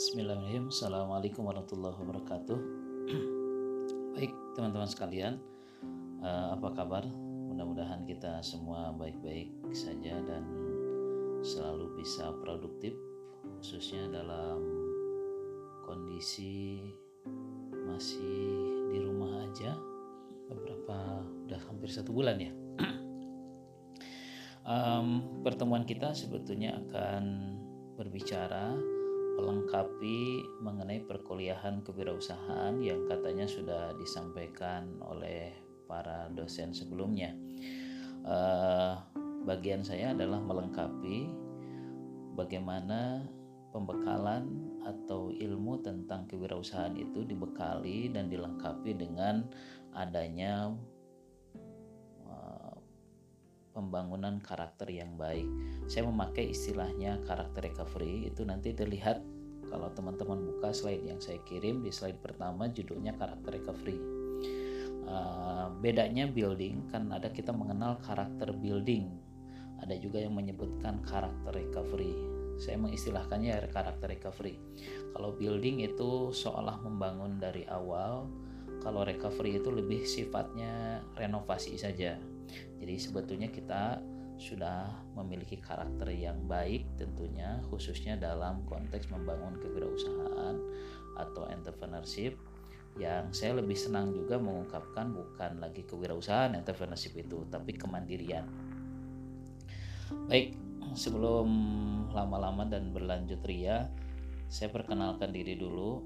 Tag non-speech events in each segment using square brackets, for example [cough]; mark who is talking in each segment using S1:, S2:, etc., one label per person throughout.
S1: Bismillahirrahmanirrahim. Assalamualaikum warahmatullahi wabarakatuh. [clears throat] Baik teman-teman sekalian uh, Apa kabar? Mudah-mudahan kita semua baik-baik saja Dan selalu bisa produktif Khususnya dalam kondisi masih di rumah aja. Beberapa udah hampir satu bulan ya. [clears throat] Um, Pertemuan kita sebetulnya akan berbicara melengkapi mengenai perkuliahan kewirausahaan yang katanya sudah disampaikan oleh para dosen sebelumnya. Uh, bagian saya adalah melengkapi bagaimana pembekalan atau ilmu tentang kewirausahaan itu dibekali dan dilengkapi dengan adanya pembangunan karakter yang baik. Saya memakai istilahnya karakter recovery itu nanti terlihat kalau teman-teman buka slide yang saya kirim di slide pertama judulnya karakter recovery. Uh, bedanya building kan ada kita mengenal karakter building, ada juga yang menyebutkan karakter recovery. Saya mengistilahkannya karakter recovery. Kalau building itu seolah membangun dari awal, kalau recovery itu lebih sifatnya renovasi saja. Jadi sebetulnya kita sudah memiliki karakter yang baik tentunya khususnya dalam konteks membangun kewirausahaan atau entrepreneurship yang saya lebih senang juga mengungkapkan bukan lagi kewirausahaan entrepreneurship itu tapi kemandirian. Baik, sebelum lama-lama dan berlanjut ria, saya perkenalkan diri dulu.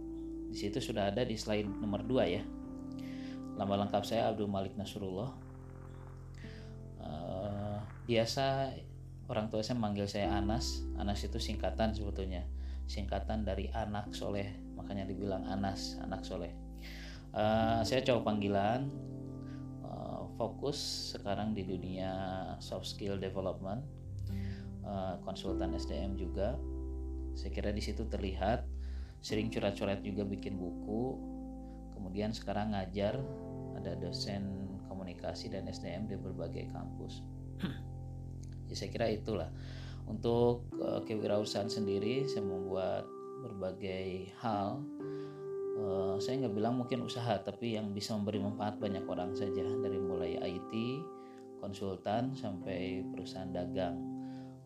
S1: Di situ sudah ada di slide nomor 2 ya. Nama lengkap saya Abdul Malik Nasrullah biasa orang tua saya manggil saya Anas. Anas itu singkatan sebetulnya. Singkatan dari anak soleh. Makanya dibilang Anas anak soleh. Uh, saya coba panggilan. Uh, fokus sekarang di dunia soft skill development. Uh, konsultan SDM juga. Saya kira di situ terlihat. Sering curhat-curhat juga bikin buku. Kemudian sekarang ngajar. Ada dosen komunikasi dan SDM di berbagai kampus [clears throat] ya saya kira itulah. Untuk uh, kewirausahaan sendiri saya membuat berbagai hal uh, saya nggak bilang mungkin usaha tapi yang bisa memberi manfaat banyak orang saja. Dari mulai IT konsultan sampai perusahaan dagang.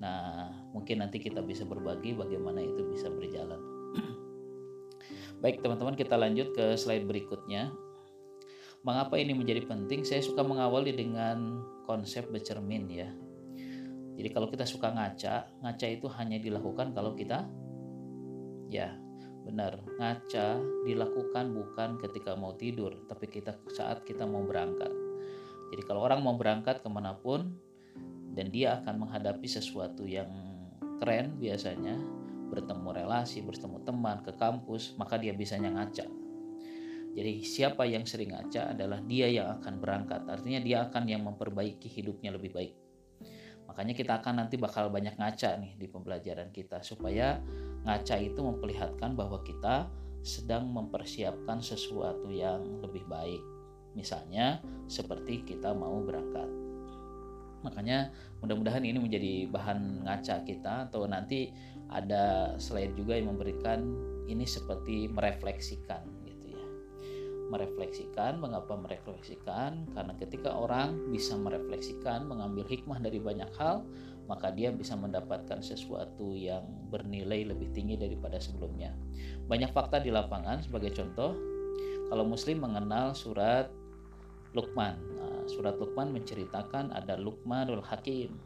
S1: Nah mungkin nanti kita bisa berbagi bagaimana itu bisa berjalan. [clears throat] Baik teman-teman kita lanjut ke slide berikutnya. Mengapa ini menjadi penting? Saya suka mengawali dengan konsep bercermin ya jadi kalau kita suka ngaca, ngaca itu hanya dilakukan kalau kita ya benar ngaca dilakukan bukan ketika mau tidur, tapi kita saat kita mau berangkat. Jadi kalau orang mau berangkat ke mana pun dan dia akan menghadapi sesuatu yang keren biasanya bertemu relasi, bertemu teman, ke kampus, maka dia bisanya ngaca. Jadi siapa yang sering ngaca adalah dia yang akan berangkat. Artinya dia akan yang memperbaiki hidupnya lebih baik. Makanya kita akan nanti bakal banyak ngaca nih di pembelajaran kita supaya ngaca itu memperlihatkan bahwa kita sedang mempersiapkan sesuatu yang lebih baik. Misalnya seperti kita mau berangkat. Makanya mudah-mudahan ini menjadi bahan ngaca kita atau nanti ada slide juga yang memberikan ini seperti merefleksikan merefleksikan. Mengapa merefleksikan? Karena ketika orang bisa merefleksikan, mengambil hikmah dari banyak hal, maka dia bisa mendapatkan sesuatu yang bernilai lebih tinggi daripada sebelumnya. Banyak fakta di lapangan, sebagai contoh, kalau Muslim mengenal surat Luqman. Nah, surat Luqman menceritakan ada Luqmanul Hakim.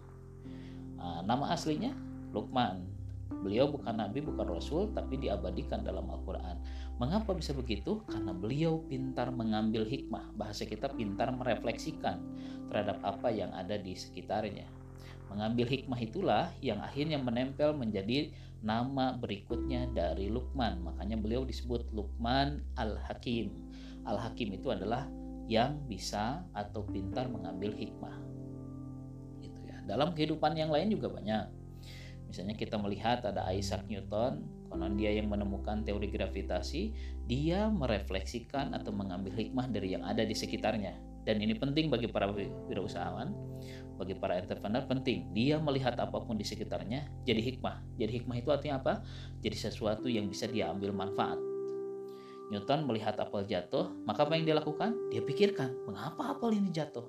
S1: Nah, nama aslinya Luqman. Beliau bukan nabi, bukan rasul, tapi diabadikan dalam Al-Quran. Mengapa bisa begitu? Karena beliau pintar mengambil hikmah. Bahasa kita pintar merefleksikan terhadap apa yang ada di sekitarnya. Mengambil hikmah itulah yang akhirnya menempel menjadi nama berikutnya dari Lukman. Makanya beliau disebut Lukman Al-Hakim. Al-Hakim itu adalah yang bisa atau pintar mengambil hikmah. Gitu ya. Dalam kehidupan yang lain juga banyak Misalnya kita melihat ada Isaac Newton, konon dia yang menemukan teori gravitasi, dia merefleksikan atau mengambil hikmah dari yang ada di sekitarnya. Dan ini penting bagi para wirausahawan. bagi para entrepreneur penting. Dia melihat apa pun di sekitarnya jadi hikmah. Jadi hikmah itu artinya apa? Jadi sesuatu yang bisa dia ambil manfaat. Newton melihat apel jatuh maka apa yang dia lakukan? Dia pikirkan mengapa apel ini jatuh?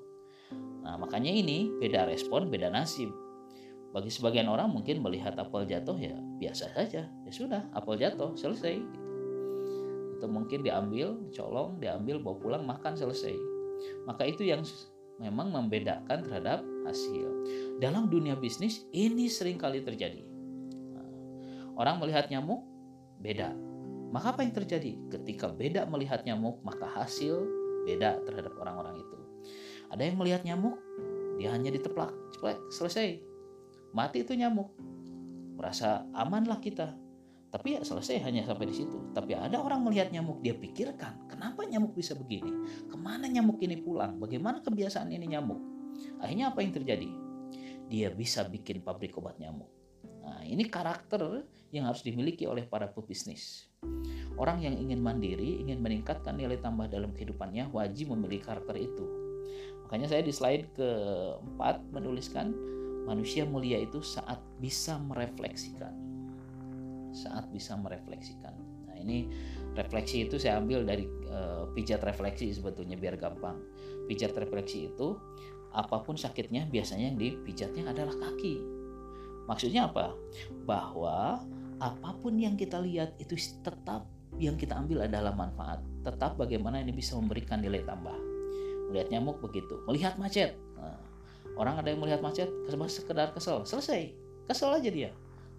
S1: Nah makanya ini beda respon beda nasib bagi sebagian orang mungkin melihat apel jatuh ya biasa saja. Ya sudah apel jatuh selesai. Atau mungkin diambil colong diambil bawa pulang makan selesai. Maka itu yang memang membedakan terhadap hasil. Dalam dunia bisnis ini sering kali terjadi. Nah, orang melihat nyamuk beda. Maka apa yang terjadi? Ketika beda melihat nyamuk maka hasil beda terhadap orang-orang itu. Ada yang melihat nyamuk dia hanya diteplak selesai mati itu nyamuk merasa aman lah kita tapi ya selesai hanya sampai di situ. Tapi ada orang melihat nyamuk, dia pikirkan, kenapa nyamuk bisa begini? Ke mana nyamuk ini pulang? Bagaimana kebiasaan ini nyamuk? Akhirnya apa yang terjadi? Dia bisa bikin pabrik obat nyamuk. Nah, ini karakter yang harus dimiliki oleh para pebisnis. Orang yang ingin mandiri, ingin meningkatkan nilai tambah dalam kehidupannya, wajib memiliki karakter itu. Makanya saya di slide keempat menuliskan manusia mulia itu saat bisa merefleksikan saat bisa merefleksikan. Nah, ini refleksi itu saya ambil dari uh, pijat refleksi sebetulnya biar gampang. Pijat refleksi itu apa pun sakitnya biasanya yang dipijatnya adalah kaki. Maksudnya apa? Bahwa apa pun yang kita lihat itu tetap yang kita ambil adalah manfaat. Tetap bagaimana ini bisa memberikan nilai tambah. Melihat nyamuk begitu, melihat macet. Orang ada yang melihat macet, sekedar kesel, selesai, kesel aja dia.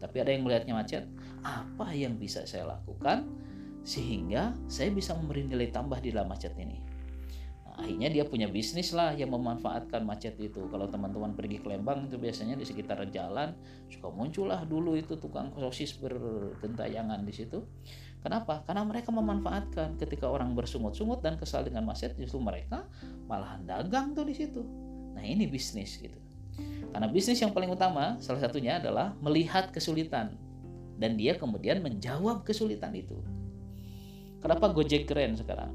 S1: Tapi ada yang melihatnya macet. Apa yang bisa saya lakukan sehingga saya bisa memberi nilai tambah di dalam macet ini? Nah, akhirnya dia punya bisnis lah yang memanfaatkan macet itu. Kalau teman-teman pergi ke Lembang itu biasanya di sekitar jalan suka muncullah dulu itu tukang sosis bergentayangan di situ. Kenapa? Karena mereka memanfaatkan. Ketika orang bersungut-sungut dan kesal dengan macet justru mereka malahan dagang tuh di situ nah ini bisnis gitu karena bisnis yang paling utama salah satunya adalah melihat kesulitan dan dia kemudian menjawab kesulitan itu. Kenapa Gojek keren sekarang?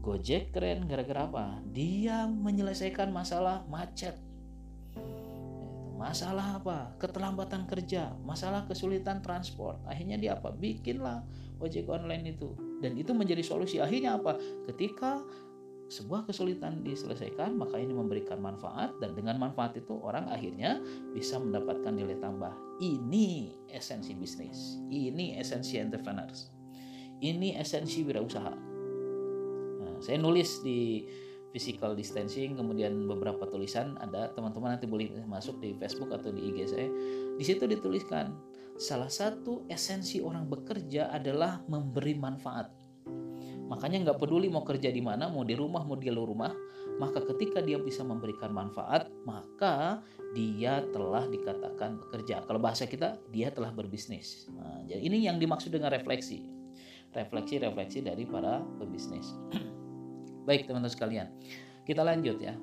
S1: Gojek keren gara-gara apa? Dia menyelesaikan masalah macet. Masalah apa? Keterlambatan kerja, masalah kesulitan transport. Akhirnya dia apa? Bikinlah ojek online itu. Dan itu menjadi solusi. Akhirnya apa? Ketika sebuah kesulitan diselesaikan, maka ini memberikan manfaat dan dengan manfaat itu orang akhirnya bisa mendapatkan nilai tambah. Ini esensi bisnis, ini esensi entrepreneurs, ini esensi wirausaha. Nah, saya nulis di physical distancing, kemudian beberapa tulisan ada teman-teman nanti boleh masuk di Facebook atau di IG saya. Di situ dituliskan salah satu esensi orang bekerja adalah memberi manfaat Makanya nggak peduli mau kerja di mana, mau di rumah, mau di luar rumah, maka ketika dia bisa memberikan manfaat, maka dia telah dikatakan bekerja. Kalau bahasa kita, dia telah berbisnis. Nah, jadi ini yang dimaksud dengan refleksi. Refleksi-refleksi dari para pebisnis. [clears throat] Baik teman-teman sekalian, kita lanjut ya.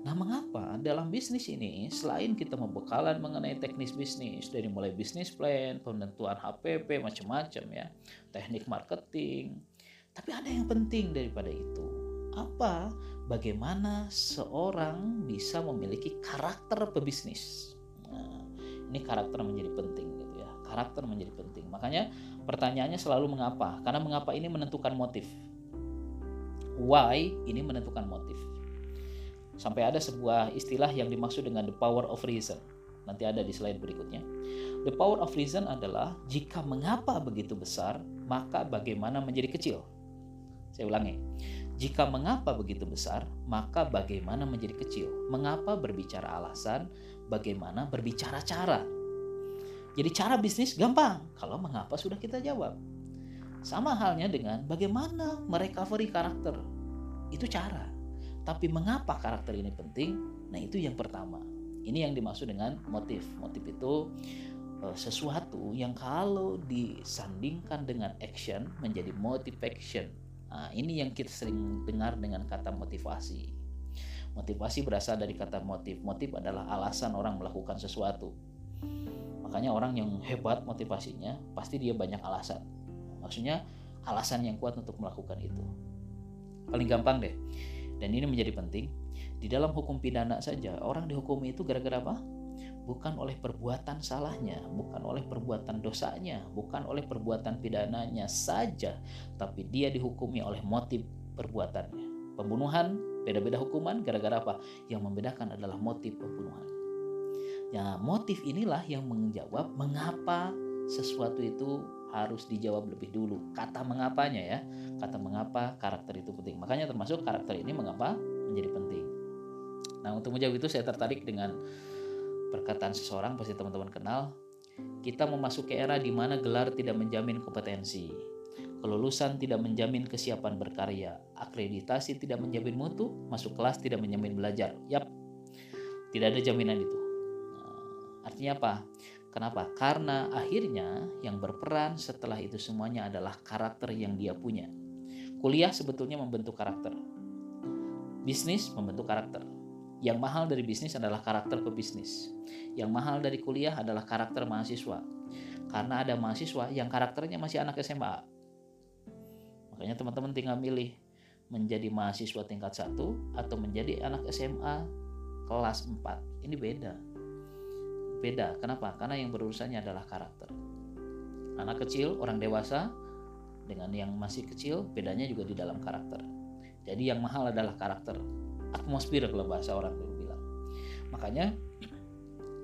S1: Nah, mengapa dalam bisnis ini selain kita membekalan mengenai teknis bisnis dari mulai bisnis plan, penentuan HPP macam-macam ya, teknik marketing, tapi ada yang penting daripada itu. Apa? Bagaimana seorang bisa memiliki karakter pebisnis? Nah, ini karakter menjadi penting gitu ya. Karakter menjadi penting. Makanya pertanyaannya selalu mengapa? Karena mengapa ini menentukan motif. Why ini menentukan motif. Sampai ada sebuah istilah yang dimaksud dengan the power of reason. Nanti ada di slide berikutnya. The power of reason adalah jika mengapa begitu besar, maka bagaimana menjadi kecil. Saya ulangi. Jika mengapa begitu besar, maka bagaimana menjadi kecil? Mengapa berbicara alasan, bagaimana berbicara cara? Jadi cara bisnis gampang, kalau mengapa sudah kita jawab. Sama halnya dengan bagaimana merecovery karakter. Itu cara. Tapi mengapa karakter ini penting? Nah, itu yang pertama. Ini yang dimaksud dengan motif. Motif itu eh, sesuatu yang kalau disandingkan dengan action menjadi motivation Nah, ini yang kita sering dengar dengan kata motivasi. Motivasi berasal dari kata motif. Motif adalah alasan orang melakukan sesuatu. Makanya orang yang hebat motivasinya pasti dia banyak alasan. Maksudnya alasan yang kuat untuk melakukan itu. Paling gampang deh. Dan ini menjadi penting. Di dalam hukum pidana saja, orang dihukumi itu gara-gara apa? Bukan oleh perbuatan salahnya, bukan oleh perbuatan dosanya, bukan oleh perbuatan pidananya saja, tapi dia dihukumi oleh motif perbuatannya. Pembunuhan beda-beda hukuman gara-gara apa? Yang membedakan adalah motif pembunuhan. Ya, motif inilah yang menjawab mengapa sesuatu itu harus dijawab lebih dulu. Kata mengapanya ya. Kata mengapa karakter itu penting. Makanya termasuk karakter ini mengapa menjadi penting. Nah, untuk menjawab itu saya tertarik dengan perkataan seseorang pasti teman-teman kenal. Kita memasuki era di mana gelar tidak menjamin kompetensi. Kelulusan tidak menjamin kesiapan berkarya. Akreditasi tidak menjamin mutu. Masuk kelas tidak menjamin belajar. Yap, tidak ada jaminan itu. Nah, artinya apa? Kenapa? Karena akhirnya yang berperan setelah itu semuanya adalah karakter yang dia punya. Kuliah sebetulnya membentuk karakter. Bisnis membentuk karakter. Yang mahal dari bisnis adalah karakter pebisnis. Yang mahal dari kuliah adalah karakter mahasiswa. Karena ada mahasiswa yang karakternya masih anak SMA. Makanya teman-teman tinggal milih menjadi mahasiswa tingkat 1 atau menjadi anak SMA kelas 4. Ini beda Beda. Kenapa? Karena yang berurusannya adalah karakter. Anak kecil, orang dewasa dengan yang masih kecil, bedanya juga di dalam karakter. Jadi yang mahal adalah karakter. Atmosfer kalau bahasa orang dulu bilang. Makanya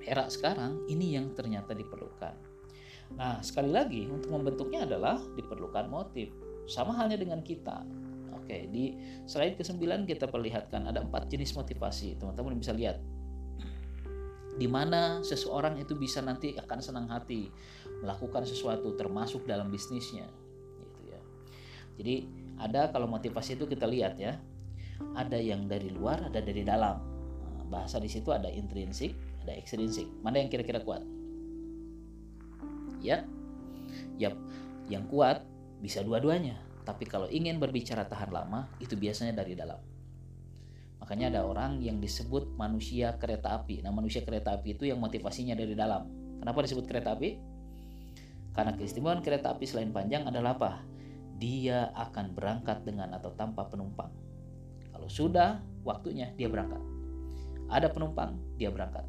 S1: era sekarang ini yang ternyata diperlukan. Nah, sekali lagi untuk membentuknya adalah diperlukan motif. Sama halnya dengan kita. Oke, di slide ke-9 kita perlihatkan ada empat jenis motivasi. Teman-teman bisa lihat di mana seseorang itu bisa nanti akan senang hati melakukan sesuatu termasuk dalam bisnisnya gitu ya. Jadi ada kalau motivasi itu kita lihat ya. Ada yang dari luar, ada dari dalam. Nah, bahasa di situ ada intrinsik, ada ekstrinsik. Mana yang kira-kira kuat? Ya. Yap, yang kuat bisa dua-duanya. Tapi kalau ingin berbicara tahan lama, itu biasanya dari dalam. Makanya ada orang yang disebut manusia kereta api. Nah, manusia kereta api itu yang motivasinya dari dalam. Kenapa disebut kereta api? Karena keistimewaan kereta api selain panjang adalah apa? Dia akan berangkat dengan atau tanpa penumpang. Kalau sudah waktunya, dia berangkat. Ada penumpang, dia berangkat.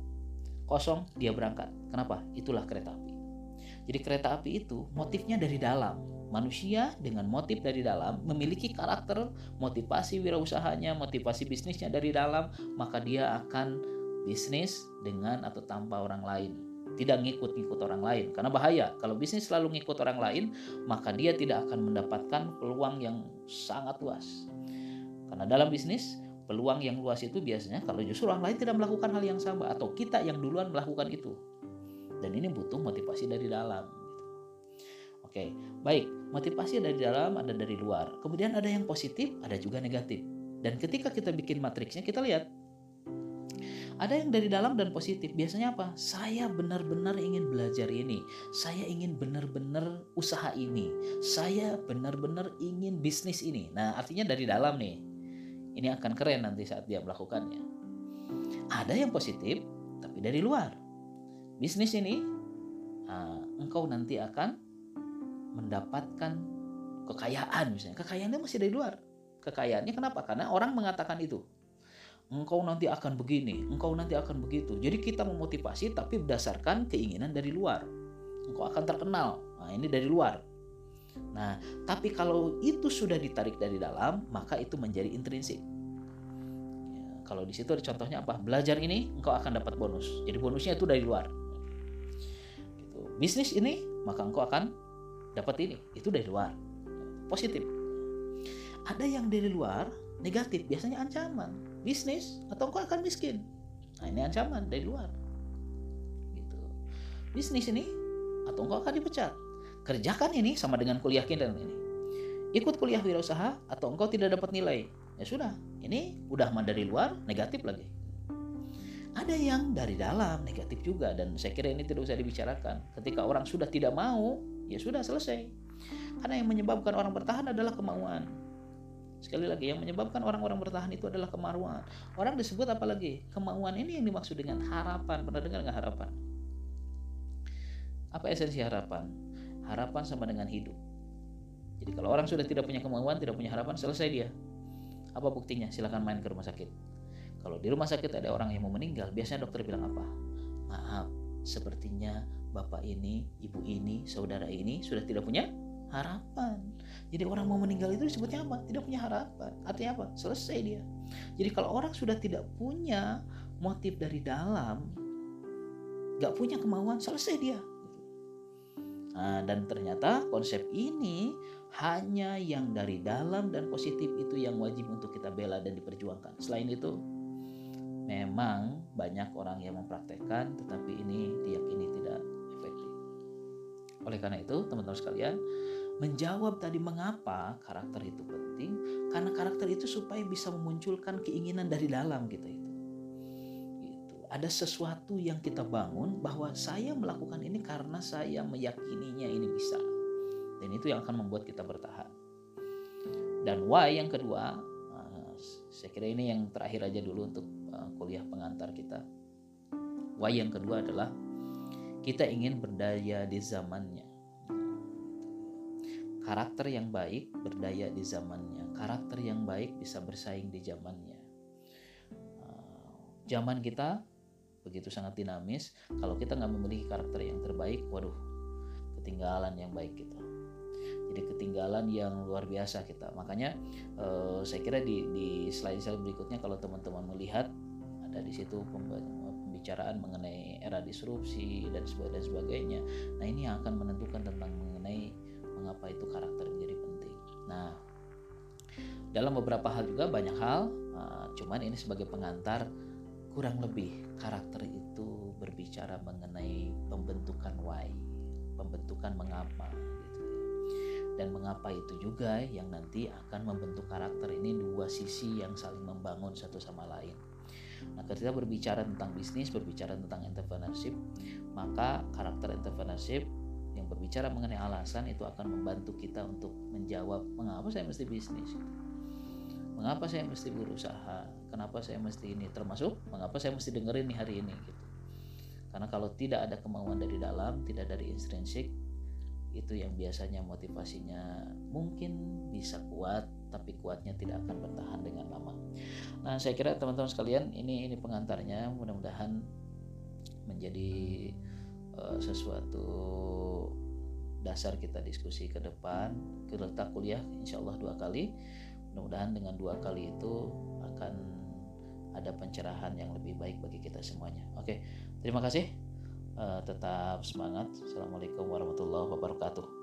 S1: Kosong, dia berangkat. Kenapa? Itulah kereta api. Jadi kereta api itu motifnya dari dalam Manusia dengan motif dari dalam memiliki karakter, motivasi wirausahanya, motivasi bisnisnya dari dalam, maka dia akan bisnis dengan atau tanpa orang lain. Tidak ngikut-ngikut orang lain. Karena bahaya, kalau bisnis selalu ngikut orang lain, maka dia tidak akan mendapatkan peluang yang sangat luas. Karena dalam bisnis, peluang yang luas itu biasanya kalau justru orang lain tidak melakukan hal yang sama atau kita yang duluan melakukan itu. Dan ini butuh motivasi dari dalam. Oke, baik. Motivasi ada di dalam, ada dari luar. Kemudian ada yang positif, ada juga negatif. Dan ketika kita bikin matriksnya, kita lihat ada yang dari dalam dan positif. Biasanya apa? Saya benar-benar ingin belajar ini. Saya ingin benar-benar usaha ini. Saya benar-benar ingin bisnis ini. Nah, artinya dari dalam nih. Ini akan keren nanti saat dia melakukannya. Ada yang positif, tapi dari luar. Bisnis ini, nah, engkau nanti akan mendapatkan kekayaan misalnya. Kekayaannya masih dari luar. Kekayaannya kenapa? Karena orang mengatakan itu. Engkau nanti akan begini, engkau nanti akan begitu. Jadi kita memotivasi tapi berdasarkan keinginan dari luar. Engkau akan terkenal. Nah, ini dari luar. Nah, tapi kalau itu sudah ditarik dari dalam, maka itu menjadi intrinsik. Ya, kalau di situ ada contohnya apa? Belajar ini engkau akan dapat bonus. Jadi bonusnya itu dari luar. Gitu. Bisnis ini maka engkau akan dapat ini itu dari luar positif ada yang dari luar negatif biasanya ancaman bisnis atau engkau akan miskin nah ini ancaman dari luar gitu bisnis ini atau engkau akan dipecat kerjakan ini sama dengan kuliah kita ini ikut kuliah wirausaha atau engkau tidak dapat nilai ya sudah ini udah dari luar negatif lagi ada yang dari dalam negatif juga dan saya kira ini tidak usah dibicarakan ketika orang sudah tidak mau ya sudah selesai. Karena yang menyebabkan orang bertahan adalah kemauan. Sekali lagi, yang menyebabkan orang-orang bertahan itu adalah kemauan. Orang disebut apa lagi? Kemauan ini yang dimaksud dengan harapan. Pernah dengar nggak harapan? Apa esensi harapan? Harapan sama dengan hidup. Jadi kalau orang sudah tidak punya kemauan, tidak punya harapan, selesai dia. Apa buktinya? Silahkan main ke rumah sakit. kalau di rumah sakit ada orang yang mau meninggal biasanya dokter bilang apa maaf sepertinya bapak ini ibu ini saudara ini sudah tidak punya harapan jadi orang mau meninggal itu disebutnya apa tidak punya harapan artinya apa selesai dia jadi kalau orang sudah tidak punya motif dari dalam gak punya kemauan selesai dia Nah, dan ternyata konsep ini hanya yang dari dalam dan positif itu yang wajib untuk kita bela dan diperjuangkan. Selain itu, memang banyak orang yang mempraktekkan, tetapi ini diyakini tidak efektif. Oleh karena itu, teman-teman sekalian, menjawab tadi mengapa karakter itu penting, karena karakter itu supaya bisa memunculkan keinginan dari dalam kita itu ada sesuatu yang kita bangun bahwa saya melakukan ini karena saya meyakininya ini bisa. Dan itu yang akan membuat kita bertahan. Dan why yang kedua, uh, saya kira ini yang terakhir aja dulu untuk uh, kuliah pengantar kita. Why yang kedua adalah kita ingin berdaya di zamannya. Karakter yang baik berdaya di zamannya. Karakter yang baik bisa bersaing di zamannya. Uh, zaman kita begitu sangat dinamis kalau kita nggak memiliki karakter yang terbaik waduh ketinggalan yang baik kita jadi ketinggalan yang luar biasa kita. Makanya eh, saya kira di di slide-slide berikutnya kalau teman-teman melihat ada di situ pembicaraan mengenai era disrupsi dan sebagainya. Nah ini yang akan menentukan tentang mengenai mengapa itu karakter menjadi penting. Nah dalam beberapa hal juga banyak hal uh, cuman ini sebagai pengantar kurang lebih karakter itu berbicara mengenai pembentukan why, pembentukan mengapa gitu ya. Dan mengapa itu juga yang nanti akan membentuk karakter ini dua sisi yang saling membangun satu sama lain. Nah, ketika berbicara tentang bisnis, berbicara tentang entrepreneurship, maka karakter entrepreneurship yang berbicara mengenai alasan itu akan membantu kita untuk menjawab mengapa saya mesti bisnis. Mengapa saya mesti berusaha? Kenapa saya mesti ini termasuk mengapa saya mesti dengerin nih hari ini gitu karena kalau tidak ada kemauan dari dalam tidak dari intrinsik itu yang biasanya motivasinya mungkin bisa kuat tapi kuatnya tidak akan bertahan dengan lama. Nah, saya kira teman-teman sekalian ini ini pengantarnya mudah-mudahan menjadi uh, sesuatu dasar kita diskusi ke depan. Kita kuliah insya Allah dua kali. Mudah-mudahan dengan dua kali itu akan ada pencerahan yang lebih baik bagi kita semuanya. Oke, terima kasih. Uh, tetap semangat. Assalamualaikum warahmatullahi wabarakatuh.